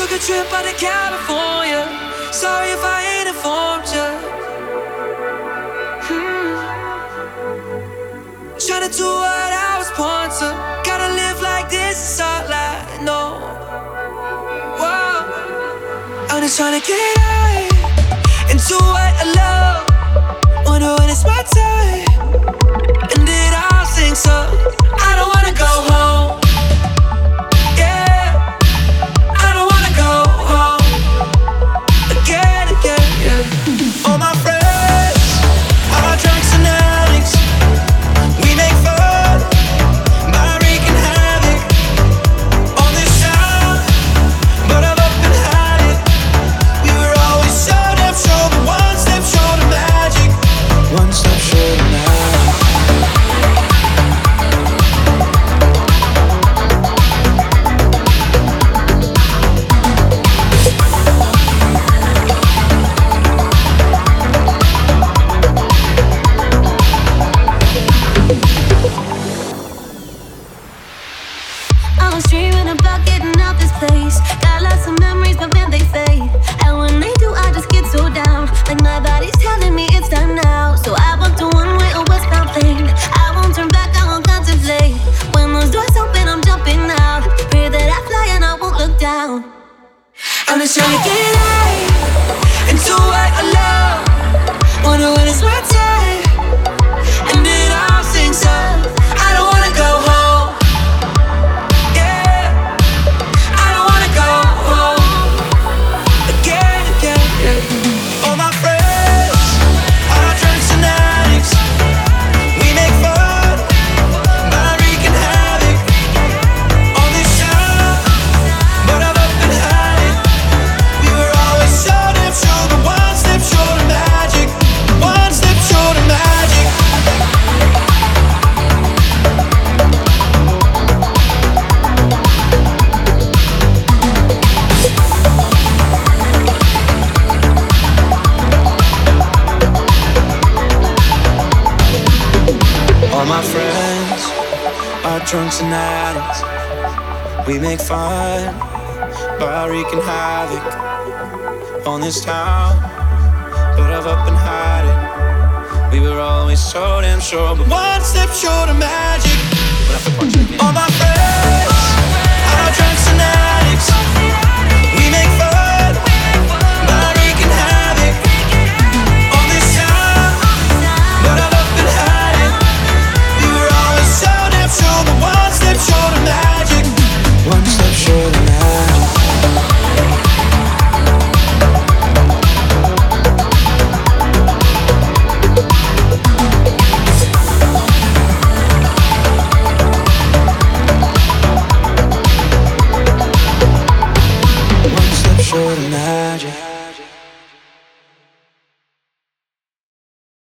Took a trip out to California. Sorry if I ain't informed you. Hmm. Trying to do what I was born to. Gotta live like this is all I know. Whoa. I'm just trying to get high into what I love. Wonder when it's my time, Got memories, but man, they fade. And when they do, I just get so down. Like my body's telling me it's time now. So I booked a one way or westbound plane. I won't turn back, I won't contemplate. When those doors open, I'm jumping out. Pray that I fly and I won't look down. I'm just trying to get my friends are drunks and addicts. We make fun by wreaking havoc on this town, but I've up and had it. We were always so damn sure, but one step short of magic. All my friends Short magic.